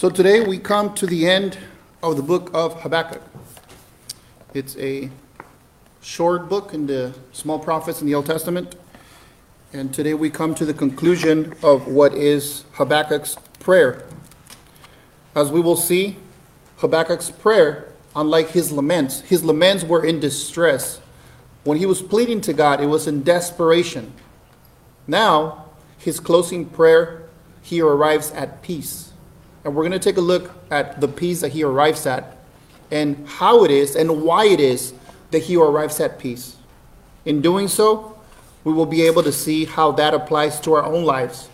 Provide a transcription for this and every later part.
So today we come to the end of the book of Habakkuk. It's a short book in the small prophets in the Old Testament. And today we come to the conclusion of what is Habakkuk's prayer. As we will see, Habakkuk's prayer, unlike his laments, his laments were in distress. When he was pleading to God, it was in desperation. Now, his closing prayer, he arrives at peace. And we're going to take a look at the peace that he arrives at and how it is and why it is that he arrives at peace. In doing so, we will be able to see how that applies to our own lives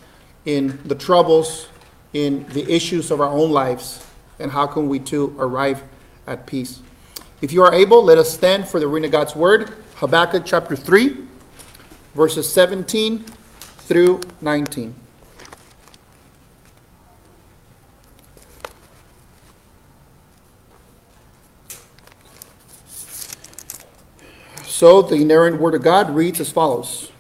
in the troubles, in the issues of our own lives, and how can we too arrive at peace. If you are able, let us stand for the reading of God's word, Habakkuk chapter 3, verses 17 through 19. So the inerrant word of God reads as follows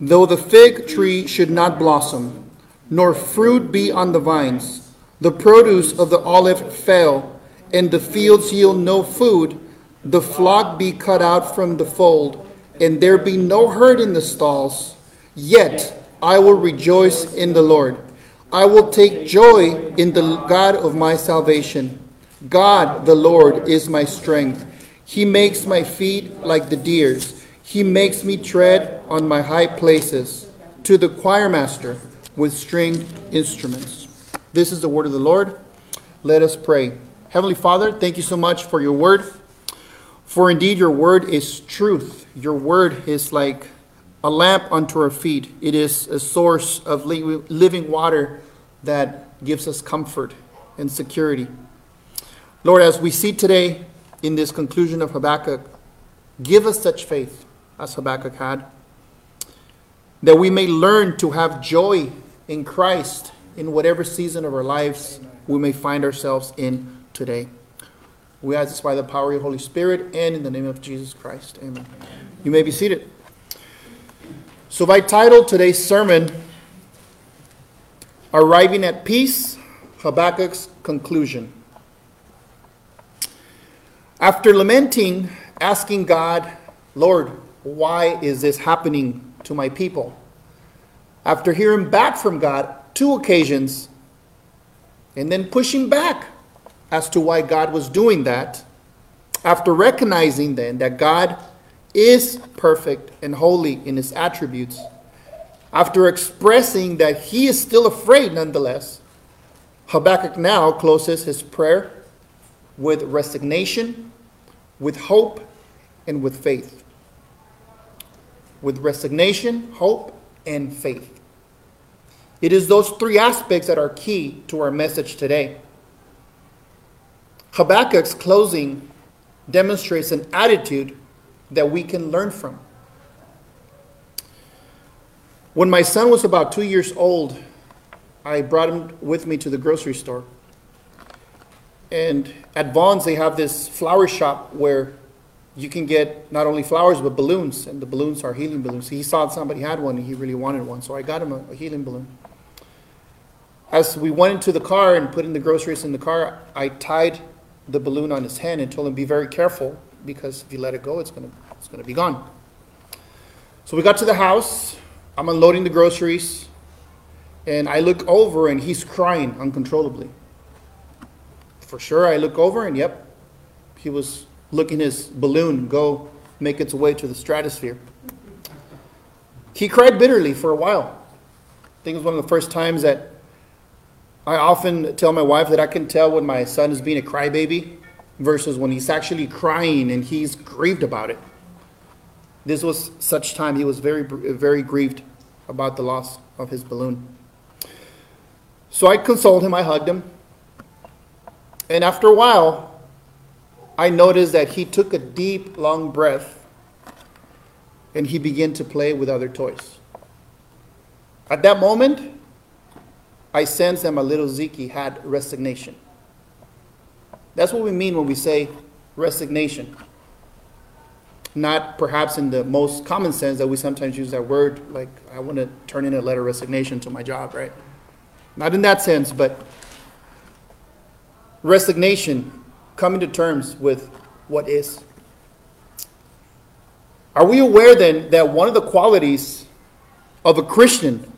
Though the fig tree should not blossom, nor fruit be on the vines, the produce of the olive fail, and the fields yield no food, the flock be cut out from the fold, and there be no herd in the stalls, yet I will rejoice in the Lord. I will take joy in the God of my salvation. God, the Lord, is my strength. He makes my feet like the deer's. He makes me tread on my high places. To the choirmaster with stringed instruments. This is the word of the Lord. Let us pray. Heavenly Father, thank you so much for your word. For indeed, your word is truth. Your word is like a lamp unto our feet, it is a source of living water that gives us comfort and security. Lord, as we see today in this conclusion of Habakkuk, give us such faith as Habakkuk had, that we may learn to have joy in Christ in whatever season of our lives we may find ourselves in today. We ask this by the power of the Holy Spirit and in the name of Jesus Christ. Amen. You may be seated. So, I titled today's sermon, Arriving at Peace Habakkuk's Conclusion. After lamenting, asking God, Lord, why is this happening to my people? After hearing back from God two occasions, and then pushing back as to why God was doing that, after recognizing then that God is perfect and holy in his attributes, after expressing that he is still afraid nonetheless, Habakkuk now closes his prayer with resignation with hope and with faith. With resignation, hope, and faith. It is those three aspects that are key to our message today. Habakkuk's closing demonstrates an attitude that we can learn from. When my son was about two years old, I brought him with me to the grocery store. And at Vons, they have this flower shop where you can get not only flowers but balloons, and the balloons are helium balloons. He saw somebody had one and he really wanted one, so I got him a, a helium balloon. As we went into the car and put in the groceries in the car, I tied the balloon on his hand and told him, "Be very careful because if you let it go, it's gonna it's gonna be gone." So we got to the house. I'm unloading the groceries, and I look over and he's crying uncontrollably for sure, I look over and yep, he was looking his balloon go make its way to the stratosphere. He cried bitterly for a while. I think it was one of the first times that I often tell my wife that I can tell when my son is being a crybaby versus when he's actually crying and he's grieved about it. This was such time he was very, very grieved about the loss of his balloon. So I consoled him, I hugged him, and after a while, I noticed that he took a deep, long breath and he began to play with other toys. At that moment, I sensed that my little Zeke had resignation. That's what we mean when we say resignation. Not perhaps in the most common sense that we sometimes use that word, like I want to turn in a letter of resignation to my job, right? Not in that sense, but resignation, coming to terms with what is. Are we aware then that one of the qualities of a Christian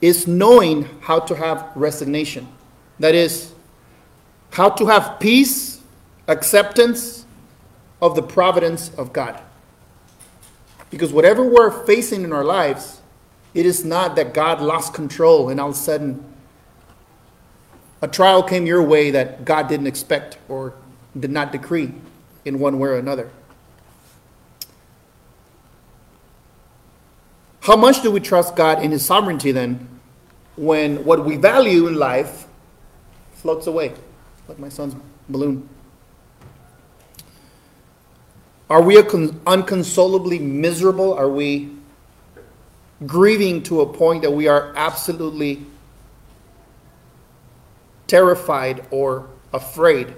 is knowing how to have resignation? That is, how to have peace, acceptance of the providence of God. Because whatever we're facing in our lives, it is not that God lost control and all of a sudden a trial came your way that God didn't expect or did not decree in one way or another. How much do we trust God in His sovereignty then when what we value in life floats away, like my son's balloon? Are we unconsolably miserable? Are we grieving to a point that we are absolutely terrified or afraid?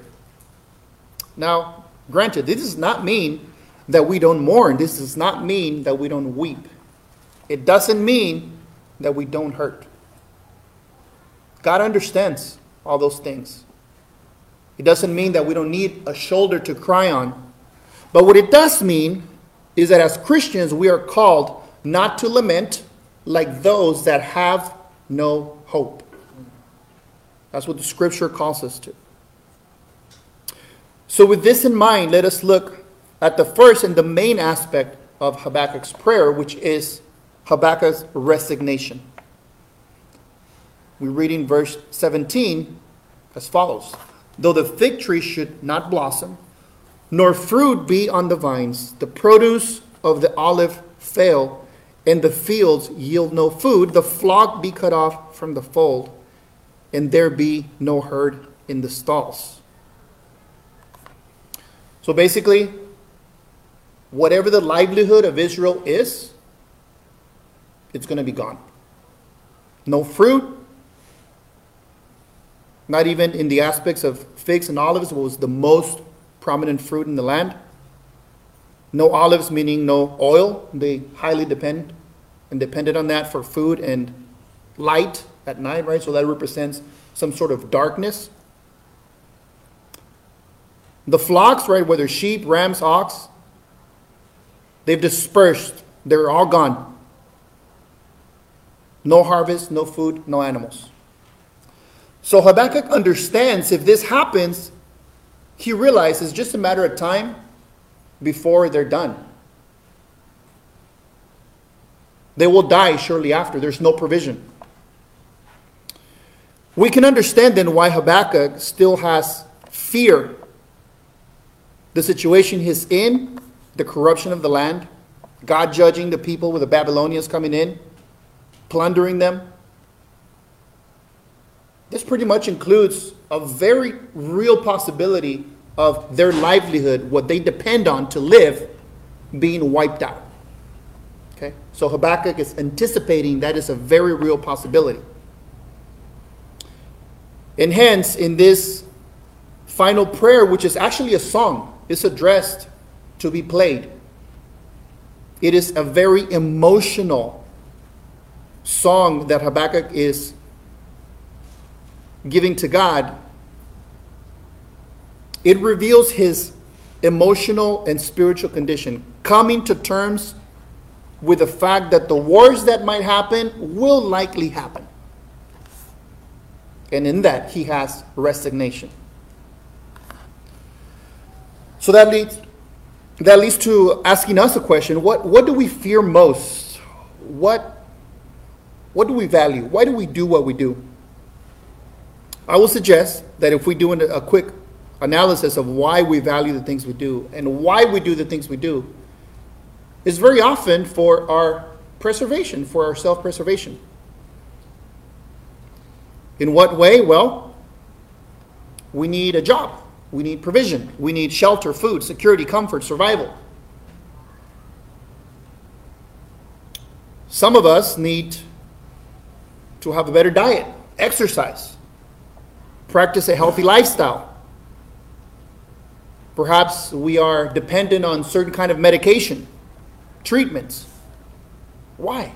Now, granted, this does not mean that we don't mourn. This does not mean that we don't weep. It doesn't mean that we don't hurt. God understands all those things. It doesn't mean that we don't need a shoulder to cry on. But what it does mean is that as Christians, we are called not to lament like those that have no hope. That's what the scripture calls us to. So, with this in mind, let us look at the first and the main aspect of Habakkuk's prayer, which is Habakkuk's resignation. We read in verse 17 as follows Though the fig tree should not blossom, nor fruit be on the vines, the produce of the olive fail, and the fields yield no food, the flock be cut off from the fold, and there be no herd in the stalls. So basically, whatever the livelihood of Israel is, it's going to be gone. No fruit, not even in the aspects of figs and olives, was the most prominent fruit in the land. No olives, meaning no oil. They highly depend and depended on that for food and light at night, right? So that represents some sort of darkness. The flocks, right, whether sheep, rams, ox, they've dispersed. They're all gone. No harvest, no food, no animals. So Habakkuk understands if this happens, he realizes it's just a matter of time before they're done. They will die shortly after. There's no provision. We can understand then why Habakkuk still has fear. The situation he's in, the corruption of the land, God judging the people with the Babylonians coming in plundering them. This pretty much includes a very real possibility of their livelihood, what they depend on to live, being wiped out. Okay? So Habakkuk is anticipating that is a very real possibility. And hence, in this final prayer, which is actually a song, is addressed to be played. It is a very emotional song that Habakkuk is giving to God, it reveals his emotional and spiritual condition, coming to terms with the fact that the wars that might happen will likely happen. And in that, he has resignation. So that leads, that leads to asking us a question what, what do we fear most? What what do we value? Why do we do what we do? I will suggest that if we do a quick analysis of why we value the things we do and why we do the things we do, is very often for our preservation, for our self preservation. In what way? Well, we need a job, we need provision, we need shelter, food, security, comfort, survival. Some of us need to have a better diet, exercise, practice a healthy lifestyle. Perhaps we are dependent on certain kind of medication, treatments. Why?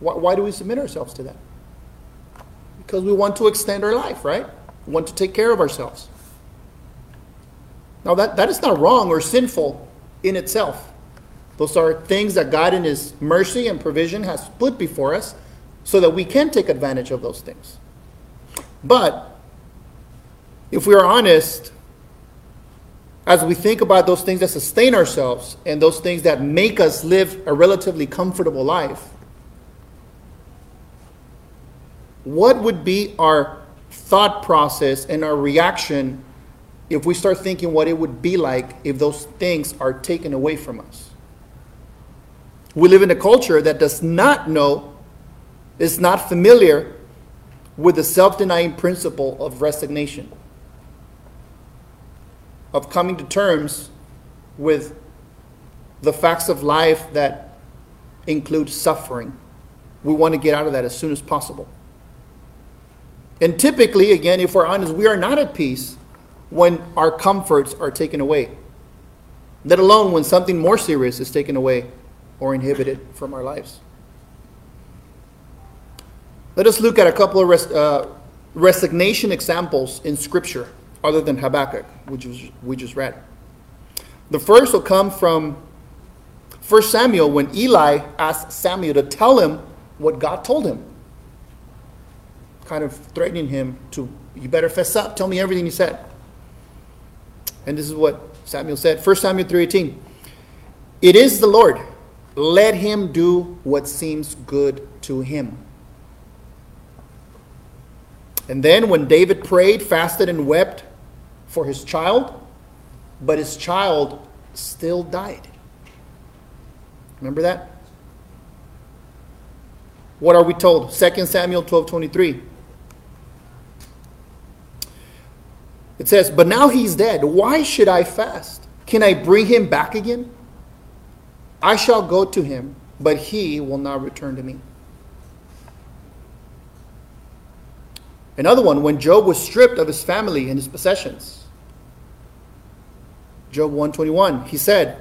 Why, do we submit ourselves to that? Because we want to extend our life, right? We want to take care of ourselves. Now, that, that is not wrong or sinful in itself. Those are things that God, in His mercy and provision, has put before us so that we can take advantage of those things. But if we are honest, as we think about those things that sustain ourselves and those things that make us live a relatively comfortable life, what would be our thought process and our reaction if we start thinking what it would be like if those things are taken away from us? We live in a culture that does not know, is not familiar with the self denying principle of resignation, of coming to terms with the facts of life that include suffering. We want to get out of that as soon as possible. And typically, again, if we're honest, we are not at peace when our comforts are taken away, let alone when something more serious is taken away or inhibited from our lives. Let us look at a couple of res- uh, resignation examples in Scripture other than Habakkuk, which was, we just read. The first will come from 1 Samuel when Eli asked Samuel to tell him what God told him, kind of threatening him to, you better fess up, tell me everything he said. And this is what Samuel said 1 Samuel 3:18. It is the Lord let him do what seems good to him. And then when David prayed, fasted, and wept for his child, but his child still died. Remember that? What are we told? 2 Samuel 12 23. It says, But now he's dead. Why should I fast? Can I bring him back again? I shall go to him, but he will not return to me. Another one, when Job was stripped of his family and his possessions. Job 121, he said,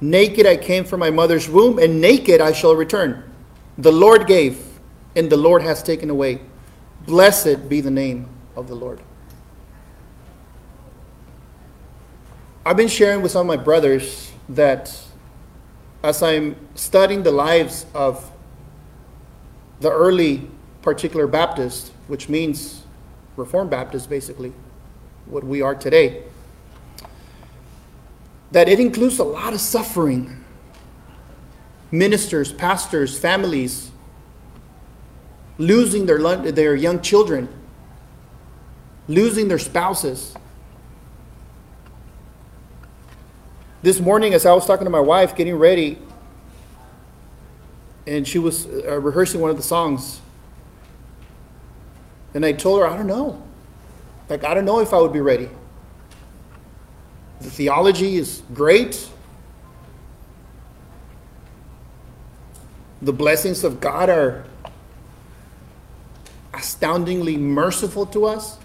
Naked I came from my mother's womb, and naked I shall return. The Lord gave, and the Lord has taken away. Blessed be the name of the Lord. I've been sharing with some of my brothers that as I'm studying the lives of the early particular Baptists, which means Reformed Baptists, basically, what we are today, that it includes a lot of suffering. Ministers, pastors, families losing their, their young children, losing their spouses, this morning, as I was talking to my wife, getting ready, and she was uh, rehearsing one of the songs, and I told her, I don't know. Like, I don't know if I would be ready. The theology is great. The blessings of God are astoundingly merciful to us.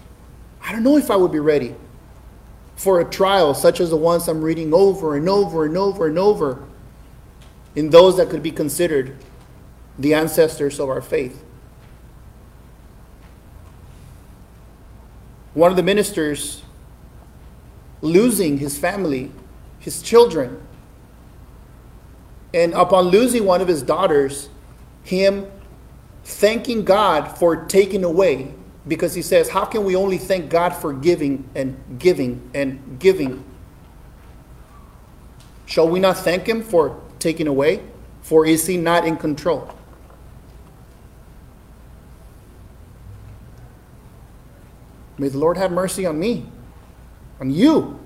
I don't know if I would be ready for a trial such as the ones I'm reading over and over and over and over in those that could be considered the ancestors of our faith. One of the ministers losing his family, his children, and upon losing one of his daughters, him thanking God for taking away because he says, How can we only thank God for giving and giving and giving? Shall we not thank him for taking away? For is he not in control? May the Lord have mercy on me, on you.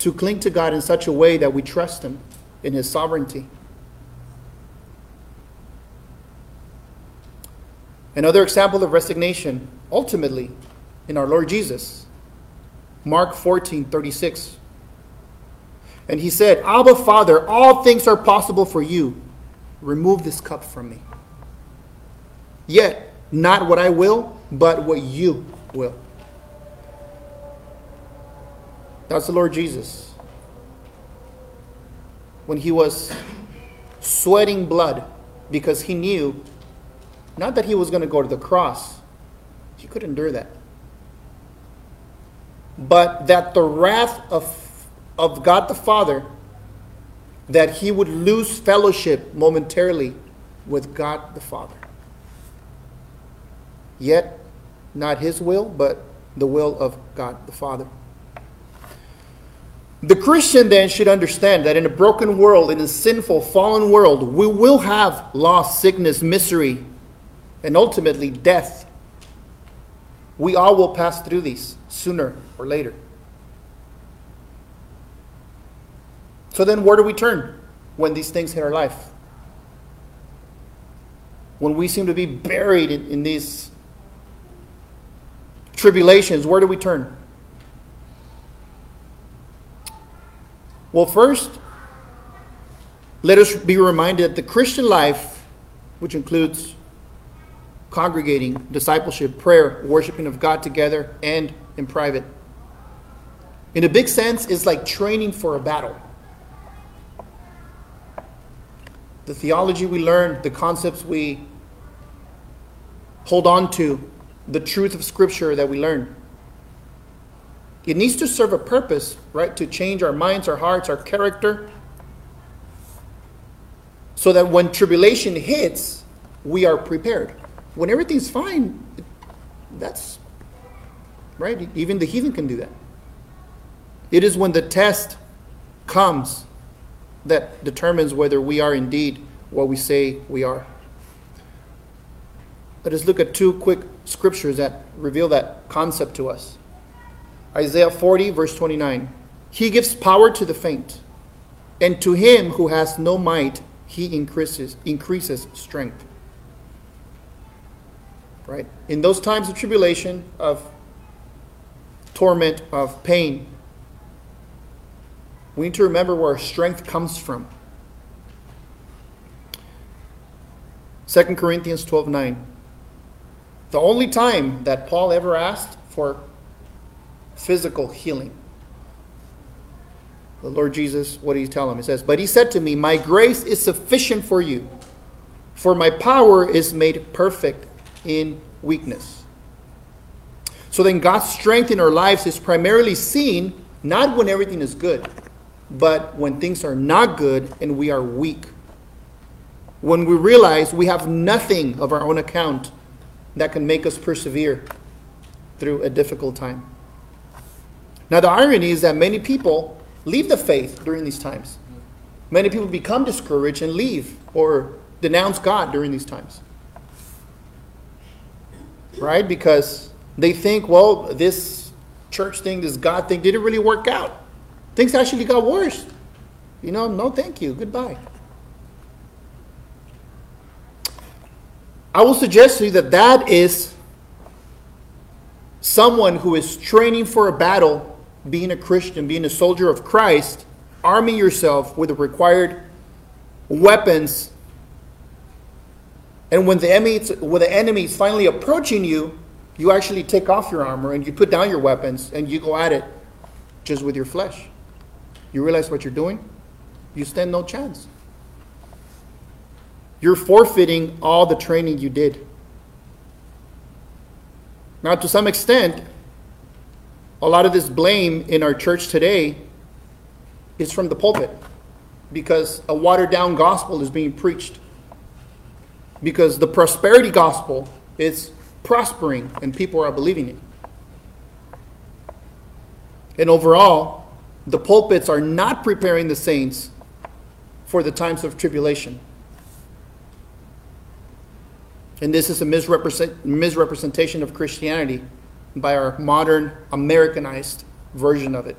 To cling to God in such a way that we trust him in his sovereignty. Another example of resignation, ultimately, in our Lord Jesus. Mark 14, 36. And he said, Abba, Father, all things are possible for you. Remove this cup from me. Yet, not what I will, but what you will. That's the Lord Jesus. When he was sweating blood because he knew Not that he was going to go to the cross, he could endure that. But that the wrath of, of God the Father, that he would lose fellowship momentarily with God the Father. Yet, not his will, but the will of God the Father. The Christian then should understand that in a broken world, in a sinful, fallen world, we will have loss, sickness, misery, and ultimately death. We all will pass through these sooner or later. So then, where do we turn when these things hit our life? When we seem to be buried in, in these tribulations, where do we turn? Well, first, let us be reminded that the Christian life, which includes congregating, discipleship, prayer, worshiping of God together, and in private, in a big sense, is like training for a battle. The theology we learn, the concepts we hold on to, the truth of Scripture that we learn. It needs to serve a purpose, right? To change our minds, our hearts, our character. So that when tribulation hits, we are prepared. When everything's fine, that's right. Even the heathen can do that. It is when the test comes that determines whether we are indeed what we say we are. Let us look at two quick scriptures that reveal that concept to us. Isaiah 40, verse 29. He gives power to the faint, and to him who has no might, he increases, increases strength. Right? In those times of tribulation, of torment, of pain, we need to remember where our strength comes from. 2 Corinthians 12 9. The only time that Paul ever asked for physical healing. The Lord Jesus, what did he tell him? He says, But he said to me, My grace is sufficient for you, for my power is made perfect in weakness. So then, God's strength in our lives is primarily seen not when everything is good, but when things are not good and we are weak. When we realize we have nothing of our own account that can make us persevere through a difficult time. Now, the irony is that many people leave the faith during these times. Many people become discouraged and leave or denounce God during these times. Right? Because they think, well, this church thing, this God thing didn't really work out. Things actually got worse. You know, no thank you. Goodbye. I will suggest to you that that is someone who is training for a battle being a Christian, being a soldier of Christ, arming yourself with the required weapons. And when the enemy, when the enemy is finally approaching you, you actually take off your armor and you put down your weapons and you go at it just with your flesh. You realize what you're doing? You stand no chance. You're forfeiting all the training you did. Now, to some extent, a lot of this blame in our church today is from the pulpit because a watered down gospel is being preached. Because the prosperity gospel is prospering and people are believing it. And overall, the pulpits are not preparing the saints for the times of tribulation. And this is a misrepresent, misrepresentation of Christianity by our modern Americanized version of it.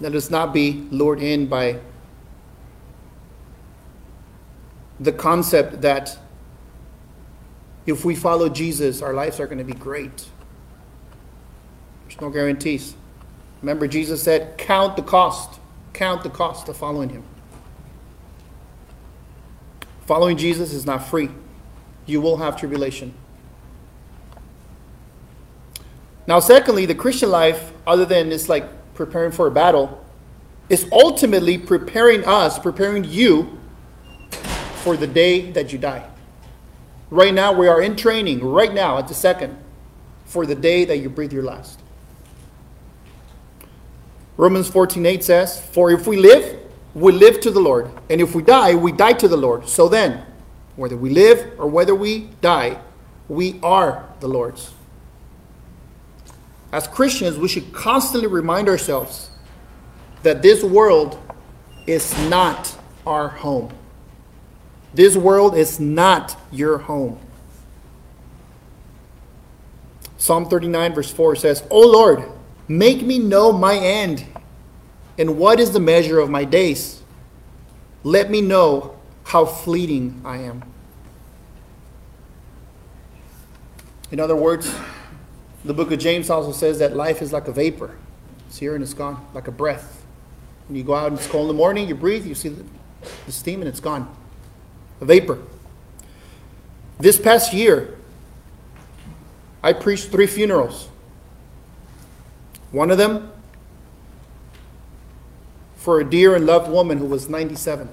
Let us not be lured in by the concept that if we follow Jesus, our lives are going to be great. There's no guarantees. Remember, Jesus said, Count the cost. Count the cost of following him. Following Jesus is not free. You will have tribulation. Now, secondly, the Christian life, other than it's like preparing for a battle, is ultimately preparing us, preparing you for the day that you die. Right now, we are in training, right now, at the second, for the day that you breathe your last. Romans 14 8 says, For if we live, we live to the Lord. And if we die, we die to the Lord. So then, whether we live or whether we die, we are the Lord's. As Christians, we should constantly remind ourselves that this world is not our home. This world is not your home. Psalm 39, verse 4 says, O Lord, make me know my end, and what is the measure of my days. Let me know how fleeting I am. In other words, the book of James also says that life is like a vapor. It's here and it's gone, like a breath. When you go out and it's cold in the morning, you breathe, you see the, the steam, and it's gone. A vapor. This past year, I preached three funerals. One of them for a dear and loved woman who was 97.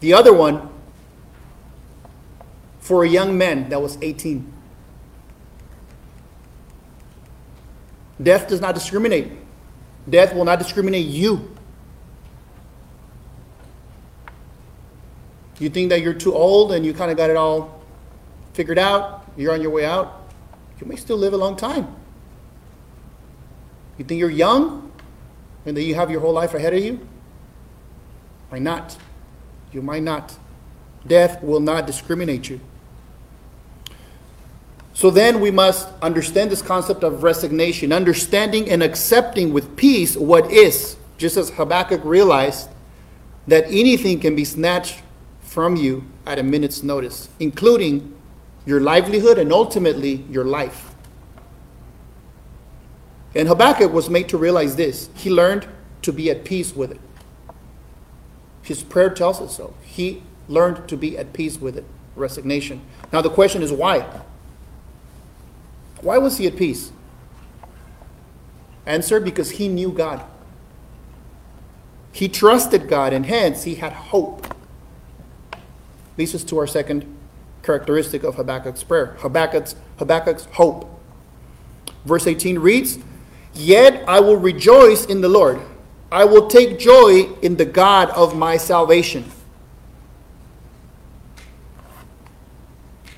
The other one for a young man that was 18. Death does not discriminate. Death will not discriminate you. You think that you're too old and you kind of got it all figured out, you're on your way out, you may still live a long time. You think you're young and that you have your whole life ahead of you? Might not. You might not. Death will not discriminate you. So then we must understand this concept of resignation, understanding and accepting with peace what is, just as Habakkuk realized that anything can be snatched from you at a minute's notice, including your livelihood and ultimately your life. And Habakkuk was made to realize this. He learned to be at peace with it. His prayer tells us so. He learned to be at peace with it, resignation. Now the question is why? Why was he at peace? Answer because he knew God. He trusted God, and hence he had hope. Leads us to our second characteristic of Habakkuk's prayer Habakkuk's, Habakkuk's hope. Verse 18 reads, Yet I will rejoice in the Lord. I will take joy in the God of my salvation.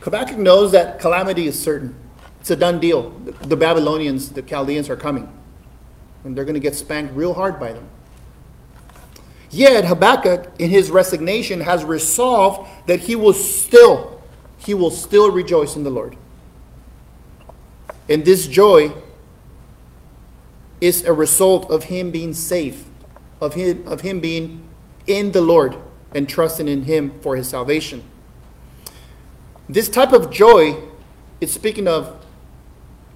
Habakkuk knows that calamity is certain. It's a done deal. The Babylonians, the Chaldeans are coming. And they're going to get spanked real hard by them. Yet Habakkuk, in his resignation, has resolved that he will still, he will still rejoice in the Lord. And this joy is a result of him being safe, of him, of him being in the Lord and trusting in him for his salvation. This type of joy is speaking of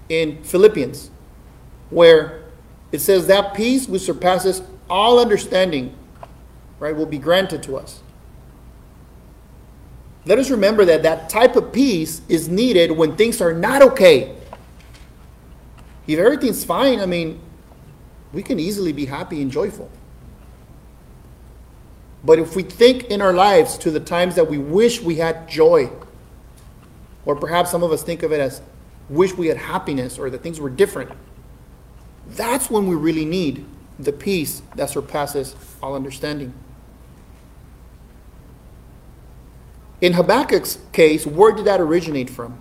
in Philippians, where it says that peace which surpasses all understanding, right, will be granted to us. Let us remember that that type of peace is needed when things are not okay. If everything's fine, I mean, we can easily be happy and joyful. But if we think in our lives to the times that we wish we had joy, or perhaps some of us think of it as wish we had happiness or that things were different, that's when we really need the peace that surpasses all understanding. In Habakkuk's case, where did that originate from?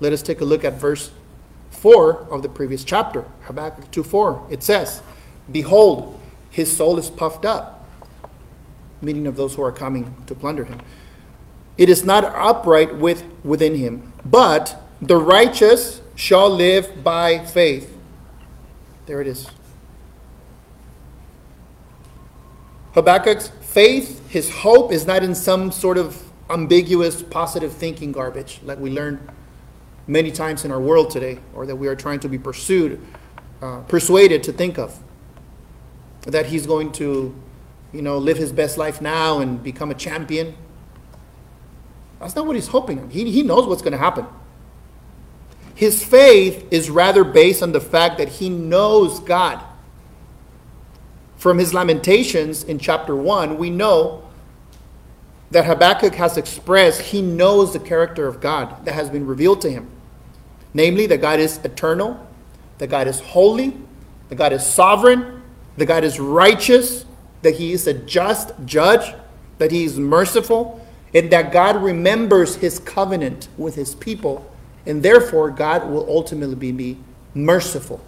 Let us take a look at verse 4 of the previous chapter, Habakkuk 2 4. It says, Behold, his soul is puffed up, meaning of those who are coming to plunder him. It is not upright with, within him, but the righteous shall live by faith. There it is. Habakkuk's faith, his hope, is not in some sort of ambiguous positive thinking garbage like we learn many times in our world today, or that we are trying to be pursued, uh, persuaded to think of. That he's going to, you know, live his best life now and become a champion that's not what he's hoping. He, he knows what's going to happen. His faith is rather based on the fact that he knows God. From his lamentations in chapter 1, we know that Habakkuk has expressed he knows the character of God that has been revealed to him. Namely, that God is eternal, that God is holy, that God is sovereign, that God is righteous, that he is a just judge, that he is merciful, and that God remembers his covenant with his people, and therefore God will ultimately be merciful.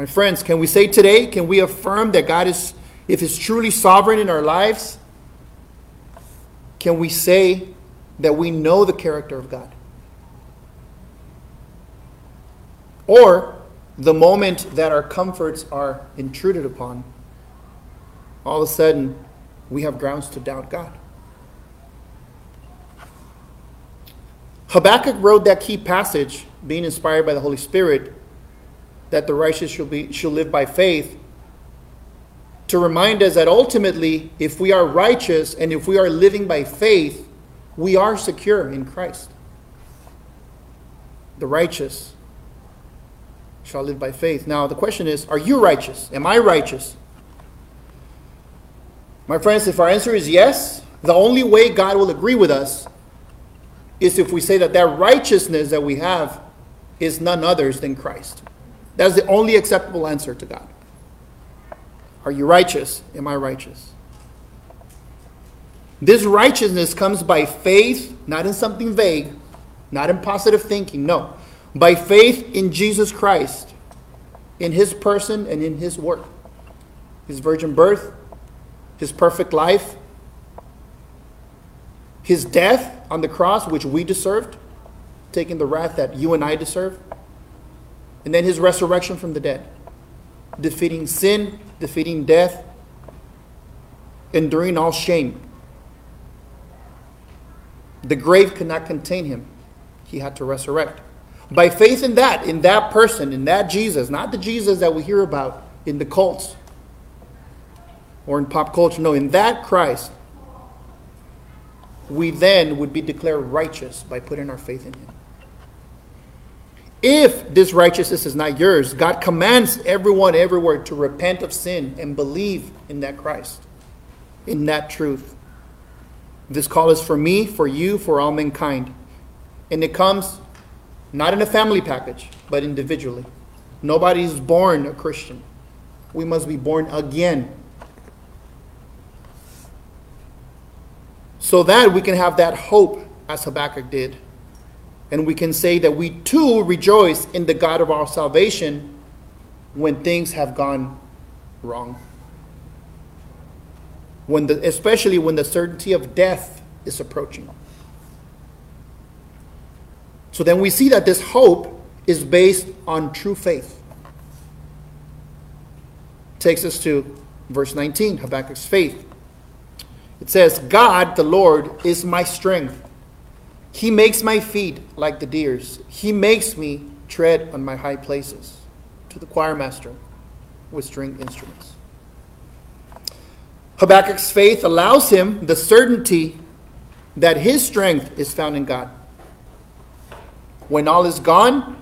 My friends, can we say today, can we affirm that God is, if He's truly sovereign in our lives, can we say that we know the character of God? Or the moment that our comforts are intruded upon, all of a sudden we have grounds to doubt God. Habakkuk wrote that key passage, being inspired by the Holy Spirit, that the righteous shall, be, shall live by faith, to remind us that ultimately, if we are righteous and if we are living by faith, we are secure in Christ. The righteous shall live by faith. Now, the question is are you righteous? Am I righteous? My friends, if our answer is yes, the only way God will agree with us is if we say that that righteousness that we have is none others than Christ. That's the only acceptable answer to God. Are you righteous? Am I righteous? This righteousness comes by faith, not in something vague, not in positive thinking, no. By faith in Jesus Christ, in his person and in his work. His virgin birth, his perfect life, his death on the cross, which we deserved, taking the wrath that you and I deserve, and then his resurrection from the dead, defeating sin, defeating death, enduring all shame. The grave could not contain him. He had to resurrect. By faith in that, in that person, in that Jesus, not the Jesus that we hear about in the cults or in pop culture, no, in that Christ, we then would be declared righteous by putting our faith in him. If this righteousness is not yours, God commands everyone everywhere to repent of sin and believe in that Christ, in that truth. This call is for me, for you, for all mankind. And it comes not in a family package, but individually. Nobody is born a Christian. We must be born again. So that we can have that hope as Habakkuk did and we can say that we too rejoice in the God of our salvation when things have gone wrong. When the, especially when the certainty of death is approaching. So then we see that this hope is based on true faith. Takes us to verse 19, Habakkuk's faith. It says, God, the Lord, is my strength he makes my feet like the deer's. He makes me tread on my high places. To the choir master with string instruments. Habakkuk's faith allows him the certainty that his strength is found in God. When all is gone,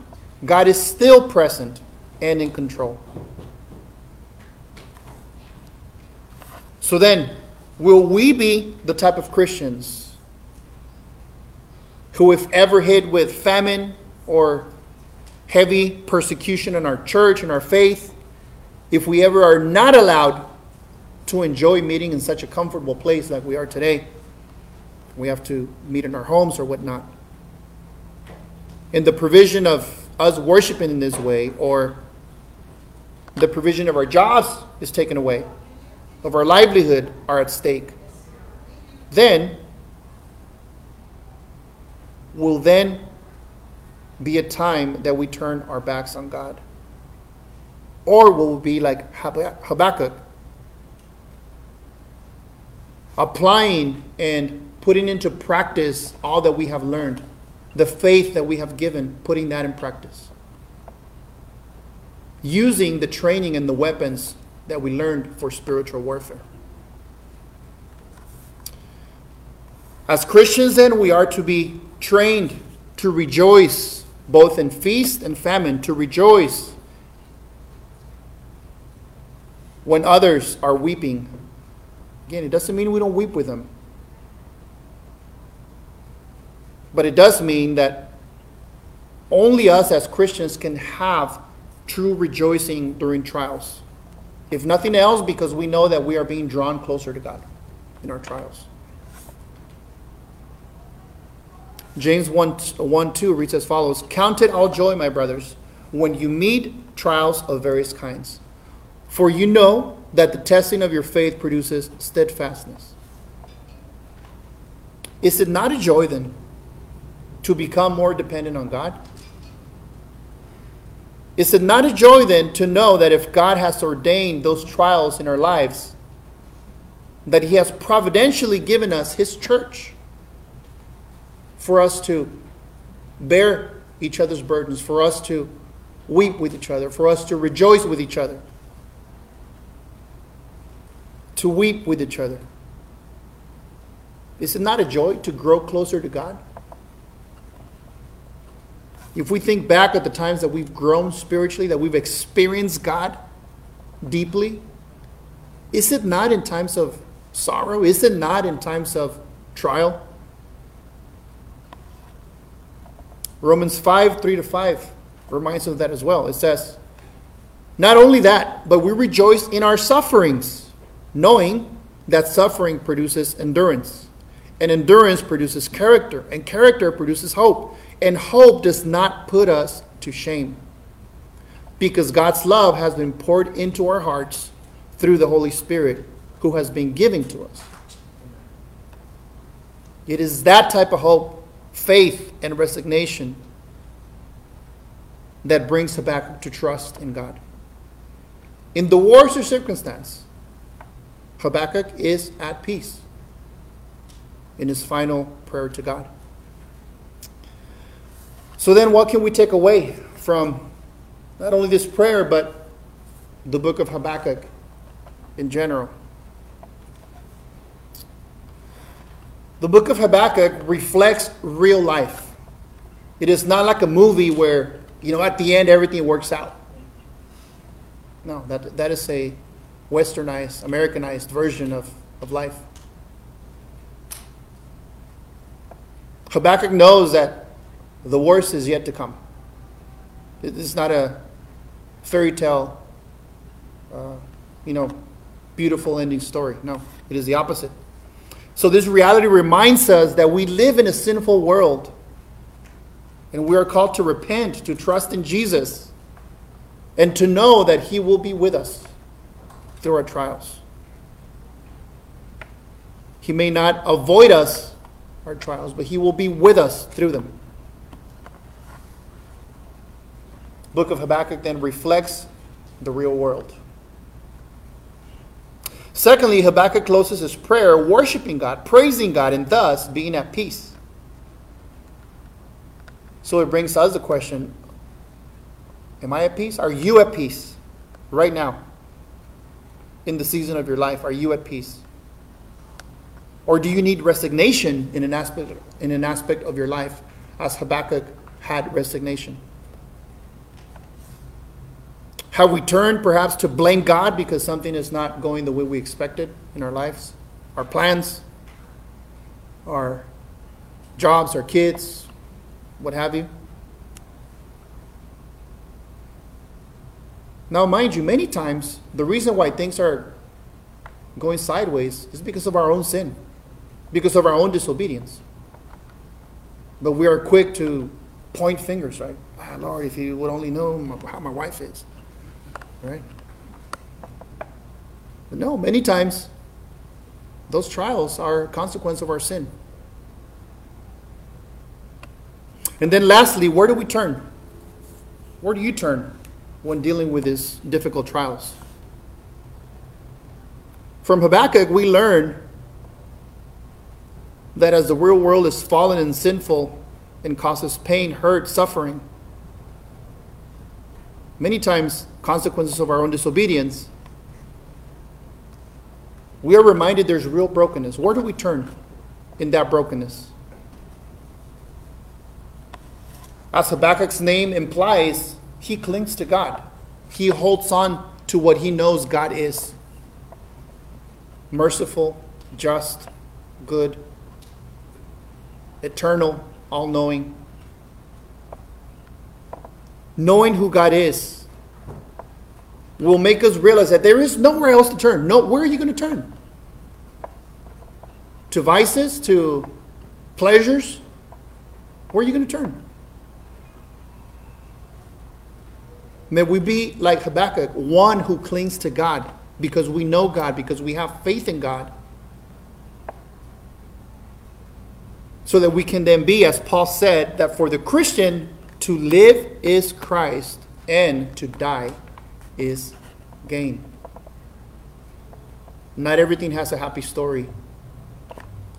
God is still present and in control. So then, will we be the type of Christians who, if ever hit with famine or heavy persecution in our church and our faith, if we ever are not allowed to enjoy meeting in such a comfortable place like we are today, we have to meet in our homes or whatnot. In the provision of us worshiping in this way, or the provision of our jobs is taken away, of our livelihood are at stake, then will then be a time that we turn our backs on God. Or will be like Habakkuk, applying and putting into practice all that we have learned, the faith that we have given, putting that in practice. Using the training and the weapons that we learned for spiritual warfare. As Christians, then, we are to be trained to rejoice both in feast and famine, to rejoice when others are weeping. Again, it doesn't mean we don't weep with them. But it does mean that only us as Christians can have true rejoicing during trials. If nothing else, because we know that we are being drawn closer to God in our trials. James 1, 1 2 reads as follows Count it all joy, my brothers, when you meet trials of various kinds. For you know that the testing of your faith produces steadfastness. Is it not a joy then to become more dependent on God? Is it not a joy then to know that if God has ordained those trials in our lives, that He has providentially given us His church for us to bear each other's burdens, for us to weep with each other, for us to rejoice with each other, to weep with each other? Is it not a joy to grow closer to God? If we think back at the times that we've grown spiritually, that we've experienced God deeply, is it not in times of sorrow? Is it not in times of trial? Romans 5 3 to 5 reminds us of that as well. It says, Not only that, but we rejoice in our sufferings, knowing that suffering produces endurance, and endurance produces character, and character produces hope. And hope does not put us to shame because God's love has been poured into our hearts through the Holy Spirit who has been given to us. It is that type of hope, faith, and resignation that brings Habakkuk to trust in God. In the worst of circumstance, Habakkuk is at peace in his final prayer to God. So then, what can we take away from not only this prayer, but the book of Habakkuk in general? The book of Habakkuk reflects real life. It is not like a movie where, you know, at the end everything works out. No, that, that is a westernized, Americanized version of, of life. Habakkuk knows that the worst is yet to come. This is not a fairy tale, uh, you know, beautiful ending story. No, it is the opposite. So, this reality reminds us that we live in a sinful world and we are called to repent, to trust in Jesus, and to know that He will be with us through our trials. He may not avoid us, our trials, but He will be with us through them. book of Habakkuk then reflects the real world. Secondly, Habakkuk closes his prayer worshiping God, praising God, and thus being at peace. So it brings us the question Am I at peace? Are you at peace right now? In the season of your life, are you at peace? Or do you need resignation in an aspect, in an aspect of your life, as Habakkuk had resignation? Have we turned perhaps to blame God because something is not going the way we expected in our lives? Our plans, our jobs, our kids, what have you? Now, mind you, many times the reason why things are going sideways is because of our own sin, because of our own disobedience. But we are quick to point fingers, right? Ah, Lord, if you would only know how my wife is. Right? But no, many times those trials are a consequence of our sin. And then lastly, where do we turn? Where do you turn when dealing with these difficult trials? From Habakkuk, we learn that as the real world is fallen and sinful and causes pain, hurt, suffering, many times consequences of our own disobedience, we are reminded there's real brokenness. Where do we turn in that brokenness? As Habakkuk's name implies, he clings to God. He holds on to what he knows God is merciful, just, good, eternal, all knowing. Knowing who God is will make us realize that there is nowhere else to turn. No, where are you going to turn? To vices, to pleasures? Where are you going to turn? May we be like Habakkuk, one who clings to God because we know God, because we have faith in God. So that we can then be, as Paul said, that for the Christian, to live is Christ and to die is gain. Not everything has a happy story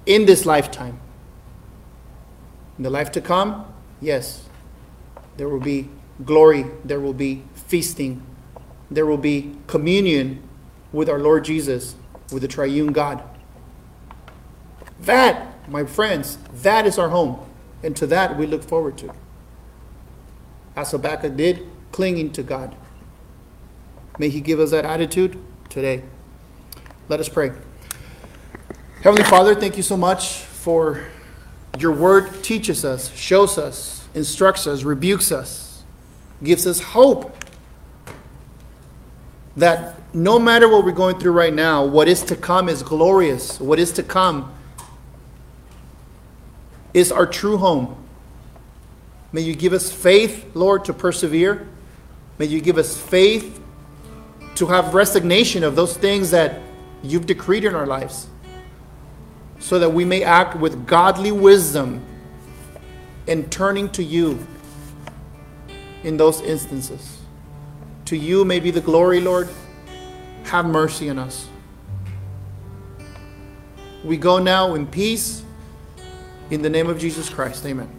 in this lifetime. In the life to come, yes, there will be glory, there will be feasting, there will be communion with our Lord Jesus, with the triune God. That, my friends, that is our home. And to that we look forward to. As Habakkuk did, clinging to God. May He give us that attitude today. Let us pray. Heavenly Father, thank you so much for your word teaches us, shows us, instructs us, rebukes us, gives us hope that no matter what we're going through right now, what is to come is glorious. What is to come is our true home. May you give us faith, Lord, to persevere. May you give us faith to have resignation of those things that you've decreed in our lives so that we may act with godly wisdom in turning to you in those instances. To you may be the glory, Lord. Have mercy on us. We go now in peace. In the name of Jesus Christ, amen.